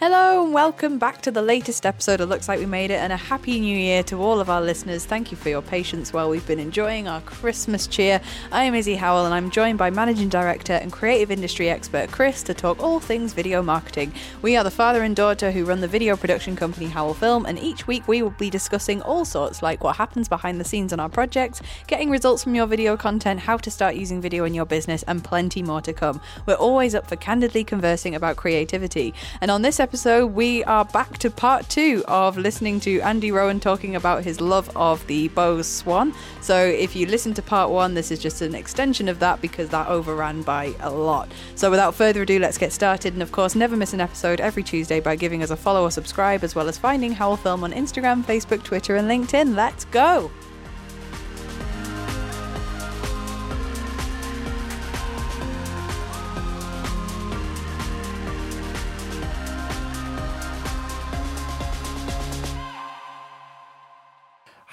Hello and welcome back to the latest episode of Looks Like We Made It and a happy new year to all of our listeners. Thank you for your patience while we've been enjoying our Christmas cheer. I am Izzy Howell and I'm joined by Managing Director and Creative Industry Expert Chris to talk all things video marketing. We are the father and daughter who run the video production company Howell Film and each week we will be discussing all sorts like what happens behind the scenes on our projects, getting results from your video content, how to start using video in your business and plenty more to come. We're always up for candidly conversing about creativity. And on this episode episode, we are back to part two of listening to Andy Rowan talking about his love of the Bowes Swan. So, if you listen to part one, this is just an extension of that because that overran by a lot. So, without further ado, let's get started. And of course, never miss an episode every Tuesday by giving us a follow or subscribe, as well as finding Howell Film on Instagram, Facebook, Twitter, and LinkedIn. Let's go!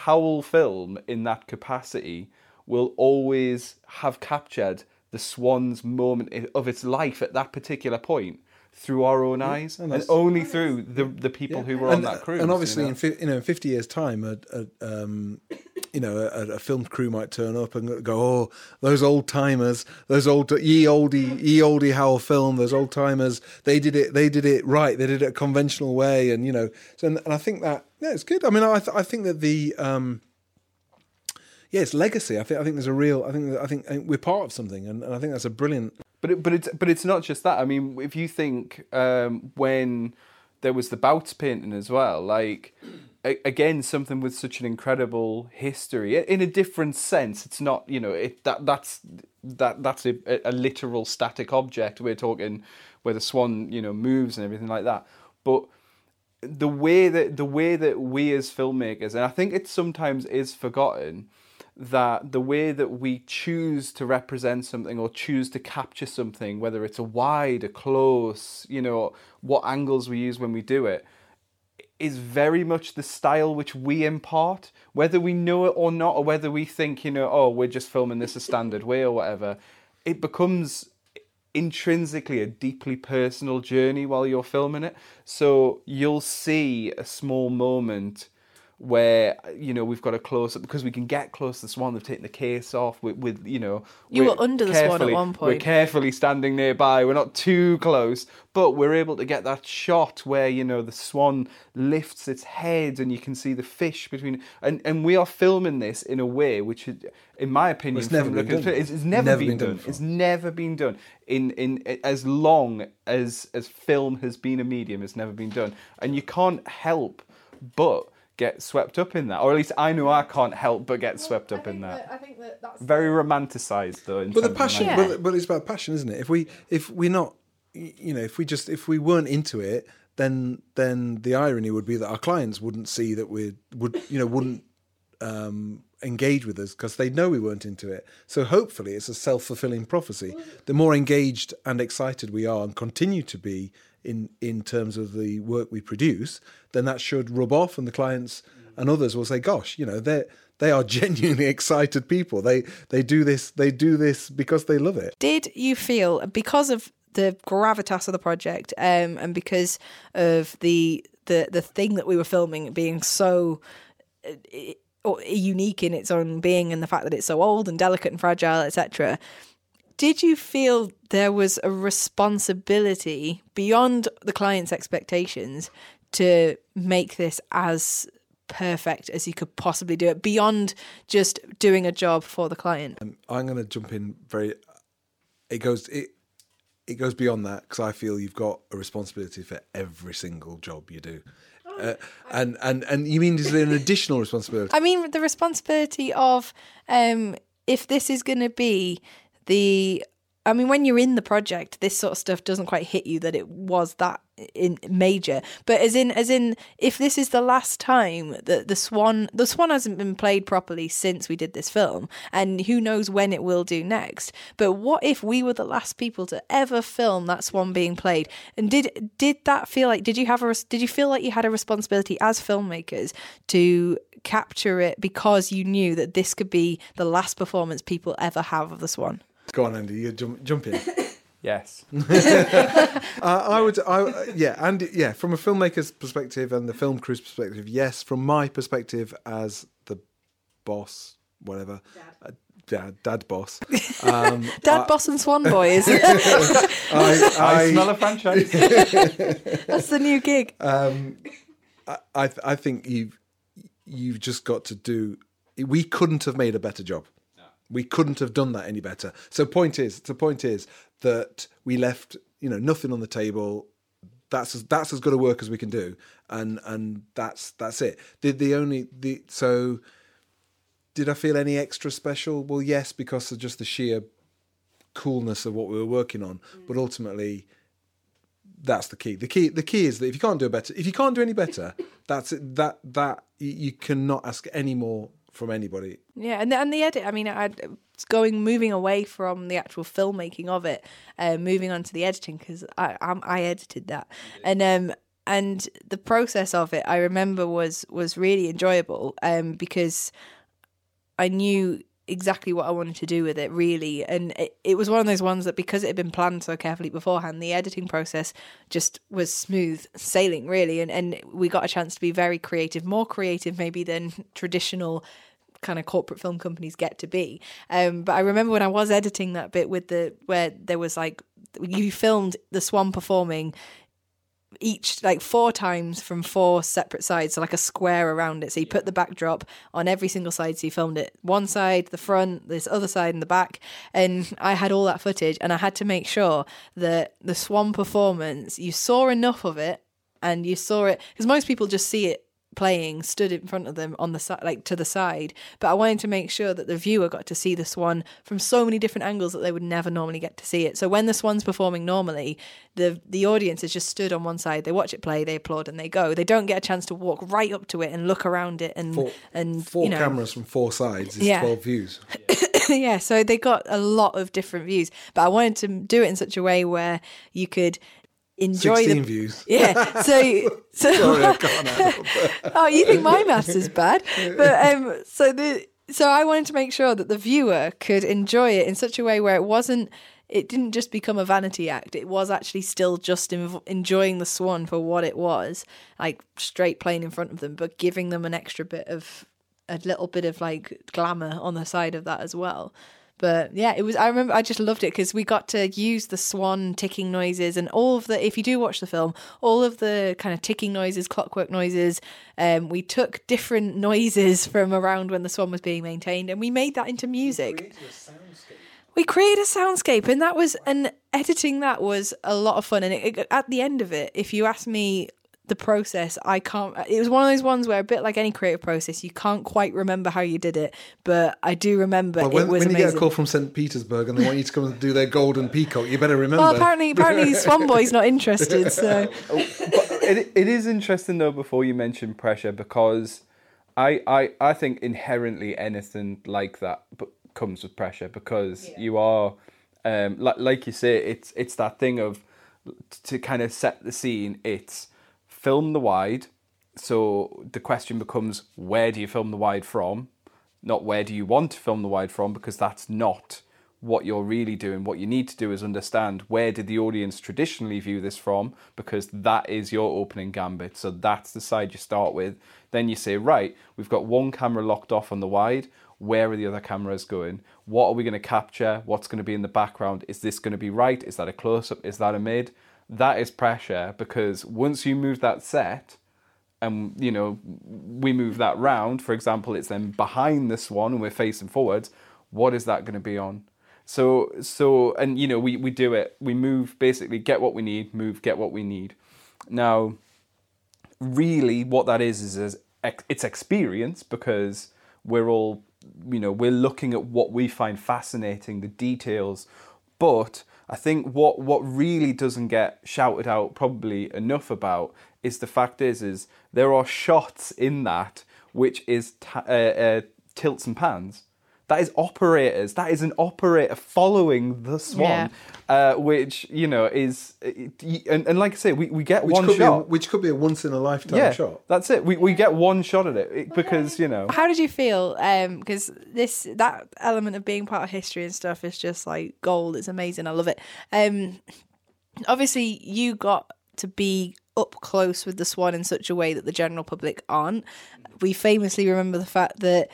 Howell film in that capacity will always have captured the Swan's moment of its life at that particular point through our own eyes and, and only through the the people yeah. who were and, on that crew. And obviously, you know? in fi- you know, in fifty years' time, a, a um, you know, a, a, film crew might turn up and go, "Oh, those old timers, those old ye oldie ye oldie Howell film, those old timers, they did it, they did it right, they did it a conventional way," and you know, so and, and I think that yeah, it's good. I mean, I th- I think that the um, yeah, it's legacy. I think I think there's a real. I think I think, I we're part of something, and, and I think that's a brilliant. But it, but it's but it's not just that. I mean, if you think um, when there was the Bouts painting as well, like again something with such an incredible history in a different sense. It's not you know it that that's that that's a, a literal static object. We're talking where the swan you know moves and everything like that. But the way that the way that we as filmmakers and i think it sometimes is forgotten that the way that we choose to represent something or choose to capture something whether it's a wide a close you know what angles we use when we do it is very much the style which we impart, whether we know it or not, or whether we think, you know, oh, we're just filming this a standard way or whatever. It becomes intrinsically a deeply personal journey while you're filming it. So you'll see a small moment where you know we've got a close up because we can get close to the swan. They've taken the case off with, with you know. You were under the swan at one point. We're carefully standing nearby. We're not too close, but we're able to get that shot where you know the swan lifts its head and you can see the fish between. And and we are filming this in a way which, in my opinion, it's never been done. It's, it's never, never, been, been done. done it's never been done in in as long as as film has been a medium. It's never been done, and you can't help but get swept up in that, or at least I know I can't help but get swept up in that. that. I think that that's very romanticized though. but the passion, yeah. but, but it's about passion, isn't it? If we if we're not, you know, if we just if we weren't into it, then then the irony would be that our clients wouldn't see that we would you know wouldn't um, engage with us because they know we weren't into it. So hopefully it's a self fulfilling prophecy. The more engaged and excited we are and continue to be in in terms of the work we produce, then that should rub off, and the clients and others will say, "Gosh, you know, they they are genuinely excited people. They they do this they do this because they love it." Did you feel because of the gravitas of the project, um, and because of the the the thing that we were filming being so. Uh, unique in its own being and the fact that it's so old and delicate and fragile etc did you feel there was a responsibility beyond the client's expectations to make this as perfect as you could possibly do it beyond just doing a job for the client? Um, i'm going to jump in very it goes it it goes beyond that because i feel you've got a responsibility for every single job you do. Uh, and and and you mean is there an additional responsibility? I mean the responsibility of um if this is going to be the I mean, when you're in the project, this sort of stuff doesn't quite hit you that it was that in major. But as in, as in, if this is the last time that the Swan, the Swan hasn't been played properly since we did this film, and who knows when it will do next. But what if we were the last people to ever film that Swan being played? And did did that feel like? Did you have a? Did you feel like you had a responsibility as filmmakers to capture it because you knew that this could be the last performance people ever have of the Swan? Go on, Andy. You jump, jump in. Yes. Uh, I would, I, yeah, and yeah, from a filmmaker's perspective and the film crew's perspective, yes. From my perspective as the boss, whatever, uh, dad, dad boss, um, Dad, Boss, and Swan Boy Boys. I, I, I, smell a franchise. That's the new gig. um, I, I, I think you've you've just got to do. We couldn't have made a better job. We couldn't have done that any better. So point is, the point is that we left you know nothing on the table. That's as, that's as good a work as we can do, and and that's that's it. The the only the so did I feel any extra special? Well, yes, because of just the sheer coolness of what we were working on. Mm. But ultimately, that's the key. The key the key is that if you can't do better, if you can't do any better, that's it. That that you, you cannot ask any more from anybody. Yeah, and the, and the edit. I mean, I going moving away from the actual filmmaking of it, uh, moving on to the editing because I I'm, I edited that, and um and the process of it I remember was was really enjoyable um because I knew exactly what I wanted to do with it really and it, it was one of those ones that because it had been planned so carefully beforehand the editing process just was smooth sailing really and and we got a chance to be very creative more creative maybe than traditional kind of corporate film companies get to be um but I remember when I was editing that bit with the where there was like you filmed the swan performing each like four times from four separate sides, so like a square around it. So you put the backdrop on every single side. So you filmed it one side, the front, this other side, and the back. And I had all that footage, and I had to make sure that the Swan performance, you saw enough of it, and you saw it because most people just see it playing stood in front of them on the side like to the side but i wanted to make sure that the viewer got to see the swan from so many different angles that they would never normally get to see it so when the swan's performing normally the the audience is just stood on one side they watch it play they applaud and they go they don't get a chance to walk right up to it and look around it and Four, and four you know, cameras from four sides is Yeah. twelve views. yeah, so they got a lot of different views, but I wanted to do it in such a way where you could enjoy Sixteen the views. yeah. So so Sorry, I can't add oh, you think my maths is bad? But um, so the so I wanted to make sure that the viewer could enjoy it in such a way where it wasn't. It didn't just become a vanity act. It was actually still just env- enjoying the swan for what it was, like straight playing in front of them, but giving them an extra bit of a little bit of like glamour on the side of that as well. But yeah, it was. I remember I just loved it because we got to use the swan ticking noises and all of the. If you do watch the film, all of the kind of ticking noises, clockwork noises. Um, we took different noises from around when the swan was being maintained, and we made that into music. We created a soundscape, and that was and editing that was a lot of fun. And it, it- at the end of it, if you ask me the process, I can't. It was one of those ones where a bit like any creative process, you can't quite remember how you did it, but I do remember Well, when, it was when you amazing. get a call from St. Petersburg and they want you to come and do their golden peacock, you better remember. well, apparently, apparently, Swan Boy's not interested. So but it, it is interesting though. Before you mention pressure, because I, I I think inherently anything like that comes with pressure because you are, um, like like you say, it's it's that thing of to kind of set the scene. It's film the wide, so the question becomes where do you film the wide from, not where do you want to film the wide from, because that's not what you're really doing. What you need to do is understand where did the audience traditionally view this from, because that is your opening gambit. So that's the side you start with. Then you say, right, we've got one camera locked off on the wide. Where are the other cameras going? What are we going to capture? What's going to be in the background? Is this going to be right? Is that a close up? Is that a mid? That is pressure because once you move that set, and you know we move that round for example it's then behind this one and we're facing forwards what is that going to be on? So so and you know we we do it. We move basically get what we need move get what we need. Now really what that is is, is it's experience because we're all you know we're looking at what we find fascinating the details but i think what what really doesn't get shouted out probably enough about is the fact is is there are shots in that which is ta- uh, uh, tilts and pans That is operators. That is an operator following the swan, uh, which you know is and, and like I say, we, we get which one could be a, shot. which could be a once in a lifetime yeah, shot. that's it. We we get one shot at it it- because you know. How did you feel? Because this that element of being part of history and stuff is just like gold. It's amazing. I love it. Um, obviously, you got to be up close with the swan in such a way that the general public aren't. We famously remember the fact that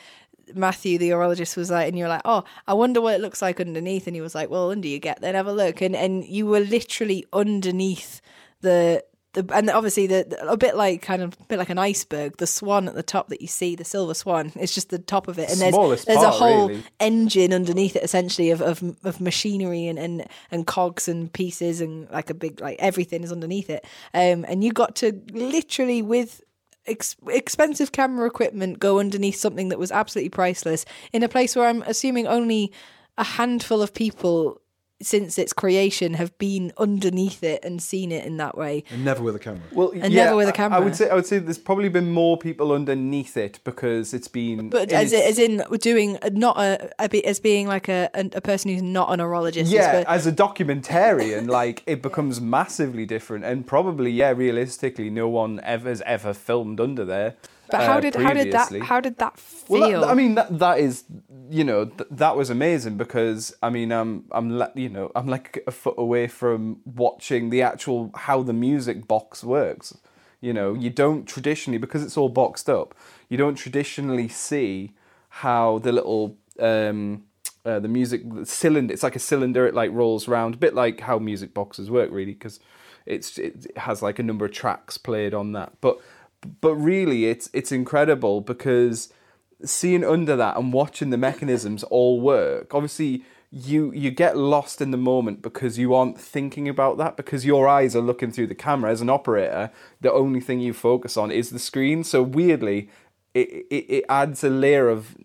Matthew, the horologist, was like, and you're like, oh, I wonder what it looks like underneath, and he was like, well, under you get, then have a look, and and you were literally underneath the. The, and obviously the a bit like kind of a bit like an iceberg the swan at the top that you see the silver swan it's just the top of it and there's Smallest there's a part, whole really. engine underneath it essentially of, of of machinery and, and and cogs and pieces and like a big like everything is underneath it um and you got to literally with ex- expensive camera equipment go underneath something that was absolutely priceless in a place where i'm assuming only a handful of people since its creation have been underneath it and seen it in that way And never with a camera. Well, And never with a I- I camera. I would say I would say there's probably been more people underneath it because it's been. but in as, its- as in doing not a, a as being like a, a, a person who's not an horologist is yeah, but- as a documentarian, like it becomes massively different, and probably yeah, realistically, no one ever has ever filmed under there. But how uh, did how did that how did that feel? Well, that, I mean, that that is, you know, th- that was amazing because I mean, I'm I'm le- you know I'm like a foot away from watching the actual how the music box works. You know, you don't traditionally because it's all boxed up. You don't traditionally see how the little um, uh, the music the cylinder. It's like a cylinder. It like rolls around, a bit like how music boxes work, really, because it's it has like a number of tracks played on that. But but really, it's it's incredible because seeing under that and watching the mechanisms all work. Obviously, you you get lost in the moment because you aren't thinking about that because your eyes are looking through the camera. As an operator, the only thing you focus on is the screen. So weirdly. It, it, it adds a layer of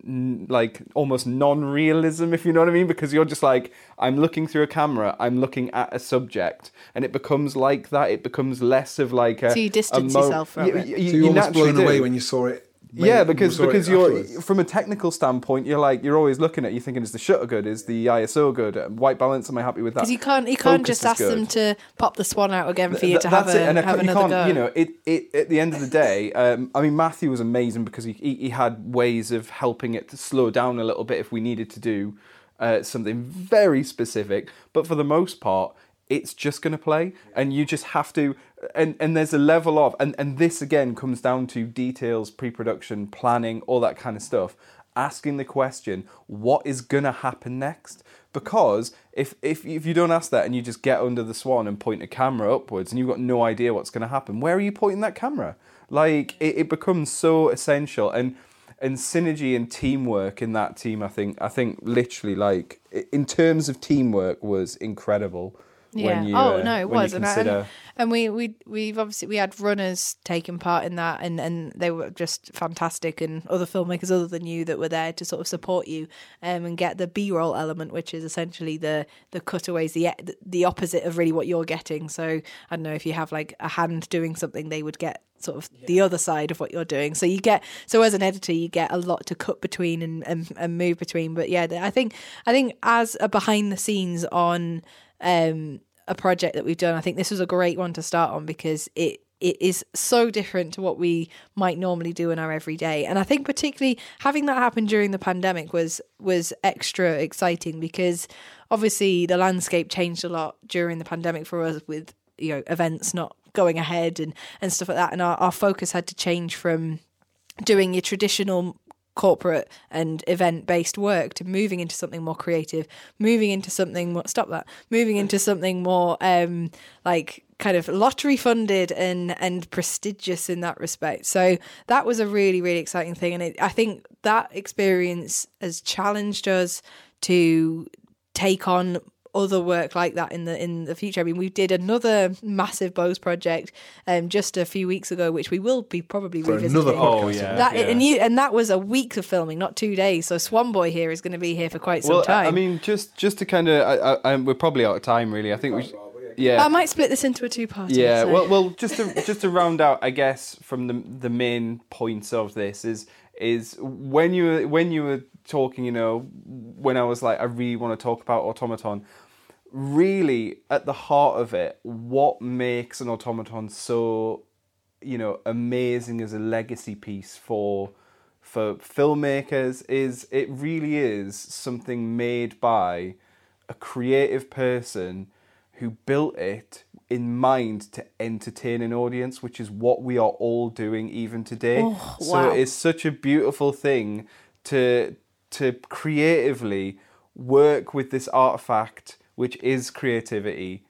like almost non-realism if you know what i mean because you're just like i'm looking through a camera i'm looking at a subject and it becomes like that it becomes less of like a So you distance a yourself from you, it. you- so you you're almost naturally blown away when you saw it. Yeah, because because you're afterwards. from a technical standpoint, you're like you're always looking at you thinking is the shutter good, is the ISO good, Uh, white balance, am I happy with that? Because you can't you can't Focus just ask good. them to pop the swan out again for you Th- to have, that's a, and have another go. you know, it, it at the end of the day, um, I mean, Matthew was amazing because he, he he had ways of helping it to slow down a little bit if we needed to do uh, something very specific. But for the most part, it's just going to play, and you just have to. And and there's a level of, and and this again comes down to details, pre-production, planning, all that kind of stuff. Asking the question, what is going to happen next? Because if, if if you don't ask that and you just get under the swan and point a camera upwards and you've got no idea what's going to happen, where are you pointing that camera? Like it, it becomes so essential and and synergy and teamwork in that team. I think I think literally like in terms of teamwork was incredible. Yeah. When you, oh uh, no, it was, and, consider- and and we we we've obviously we had runners taking part in that, and and they were just fantastic, and other filmmakers other than you that were there to sort of support you, um, and get the B roll element, which is essentially the the cutaways, the the opposite of really what you're getting. So I don't know if you have like a hand doing something, they would get sort of the other side of what you're doing. So you get so as an editor, you get a lot to cut between and and, and move between. But yeah, I think I think as a behind the scenes on um, a project that we've done. I think this was a great one to start on because it it is so different to what we might normally do in our everyday. And I think particularly having that happen during the pandemic was was extra exciting because obviously the landscape changed a lot during the pandemic for us with you know events not going ahead and and stuff like that and our, our focus had to change from doing your traditional corporate and event based work to moving into something more creative moving into something more stop that moving into something more um like kind of lottery funded and and prestigious in that respect. So that was a really really exciting thing. And it, i think that experience has challenged us to take on other work like that in the in the future. I mean, we did another massive Bowes project um, just a few weeks ago, which we will be probably For revisiting. another podcast. Oh, yeah. That and you and that was a week of filming, not two days. So Swan Boy here is going to be here for quite some well, time. I mean, just just to kind of, I, I, I'm- we're probably out of time, really. I think we, sh- yeah, I might split this into a two-part. Yeah, well, well, just to just to round out, I guess from the the main points of this is is when you were when you were talking, you know, when I was like, I really want to talk about automaton. Really, at the heart of it, what makes an automaton so, you know, amazing as a legacy piece for for filmmakers is it really is something made by a creative person who built it in mind to entertain an audience, which is what we are all doing even today. Oh, so wow. it's such a beautiful thing to to creatively work with this artifact, which is creativity,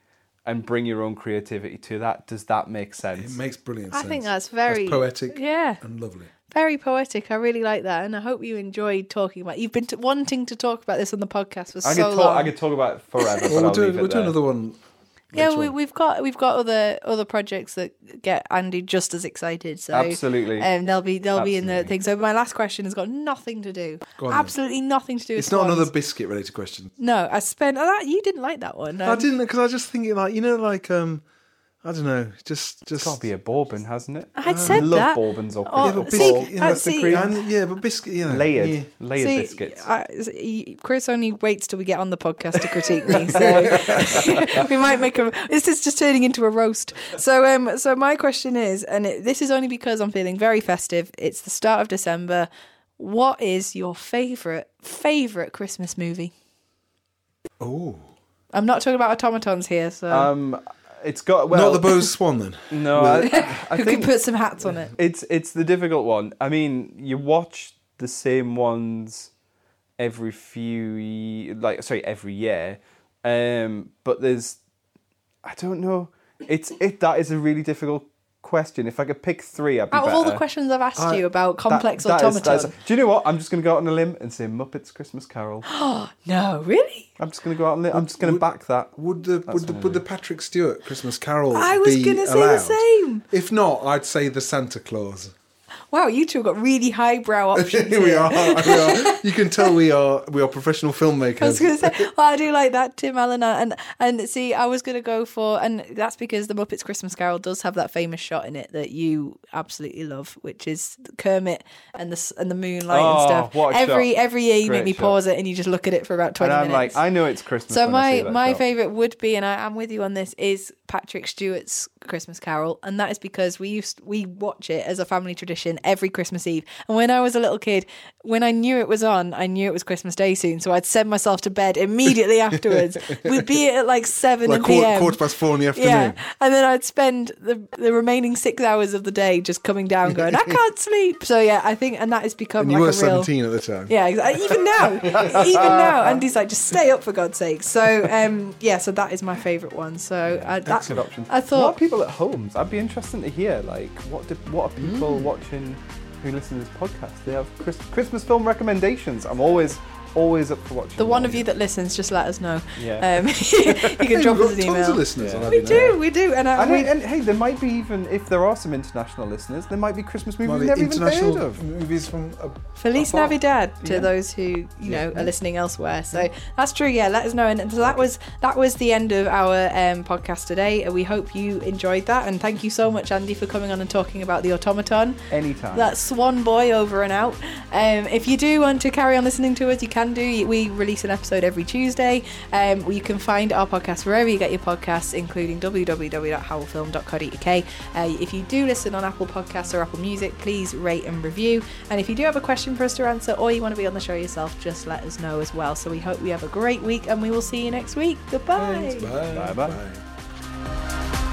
and bring your own creativity to that. Does that make sense? It makes brilliant sense. I sense. think that's very poetic Yeah, and lovely. very poetic. I really like that, and I hope you enjoyed talking about. You've been t- wanting to talk about this on the podcast for I so could talk. long. I could talk about it forever, but Well, we'll I'll do, leave it we'll do there. another one. Yeah, we, we've got we've got other other projects that get Andy just as excited. So Absolutely. um, they'll be they'll be in the thing. So my last question has got nothing to do, on then. absolutely nothing to do. It's not another biscuit related question. No, I spent. Oh, that, you didn't like that one. I Um, didn't because I was just thinking like you know like um I don't know just just It's got to be a bourbon, hasn't it? I'd I said love that. bourbons or Oh, yeah, but crisps see, or biscuit, you uh, know, see- cream. and, yeah, but biscuit, you know, layered, yeah. layered See, biscuits. I, Chris only waits till we get on the podcast to critique me, so we might make a. This is just turning into a roast. So, um, so my question is, and it, this is only because I'm feeling very festive. It's the start of December. What is your favorite favorite Christmas movie? Oh, I'm not talking about automatons here, so um, it's got well. not the Bowes Swan then. No, I, I who think can put some hats on it? it's it's the difficult one. I mean, you watch the same ones every few ye- like sorry every year, um, but there's I don't know. It's it that is a really difficult question. If I could pick three, I'd be Out of all the questions I've asked I- you about That- complex that is- automaton, that is- do you know what? I'm just going to go out on a limb and say Muppets Christmas Carol. no, really, I'm just going to go out on a limb. I'm just going to back that. Would the would the, would the Patrick Stewart Christmas Carol? I was be gonna say the allowed? same. If not, I'd say the Santa Claus. Wow, you two have got really highbrow options. Here we here. are, we are. You can tell we are we are professional filmmakers. I was going to say, well, I do like that, Tim Allen, uh, and and see, I was going to go for, and that's because the Muppets Christmas Carol does have that famous shot in it that you absolutely love, which is Kermit and the s- and the moonlight and Oh, stuff. what a every shot. every year you Great make me shot. pause it and you just look at it for about twenty And I'm minutes. like, I know it's Christmas. So when I see my that my shot. favorite would be, and I am with you on this, is Patrick Stewart's Christmas Carol, and that is because we used we watch it as a family tradition every Christmas Eve. And when I was a little kid, when I knew it was on, I knew it was Christmas Day soon, so I'd send myself to bed immediately afterwards. We'd be at like seven like p.m. quarter, quarter past four in the afternoon. Yeah, and then I'd spend the the remaining six hours of the day just coming down, going, I can't sleep. So yeah, I think, and that has become And you like were a real. seventeen at the time. Yeah, exactly. Even now, even now, Andy's like, just stay up for God's sake. So, um, yeah, so that is my favourite one. So, uh, That's that, option. I thought, are people at home? I'd be interested to hear. Like, what do, what are people Mm. watching who listen to this podcast? They have Chris, Christmas film recommendations. I'm always always up for watching. the one of you that listens, just let us know. Yeah. Um, you can Hey, drop we've us got an tons email. of listeners Yeah. on We do, we do, and, uh, And, we, and hey, there might be even if there are some international listeners, there might be Christmas movies Might we've be never even heard of. movies from. Uh, Feliz Apart- Navidad to Yeah. those who you know Yeah. are listening elsewhere. So that's true. Yeah, let us know. And so that was that was the end of our um, podcast today. We hope you enjoyed that, and thank you so much, Andy, for coming on and talking about the automaton. Anytime. That's Swan Boy over and out. Um, if you do want to carry on listening to us, you can do. We release an episode every Tuesday. Um, you can find our podcast wherever you get your podcasts, including www.howellfilm.co.uk. Uh, if you do listen on Apple Podcasts or Apple Music, please rate and review. And if you do have a question for us to answer or you want to be on the show yourself, just let us know as well. So we hope we have a great week and we will see you next week. Goodbye. Bye. Bye-bye. Bye.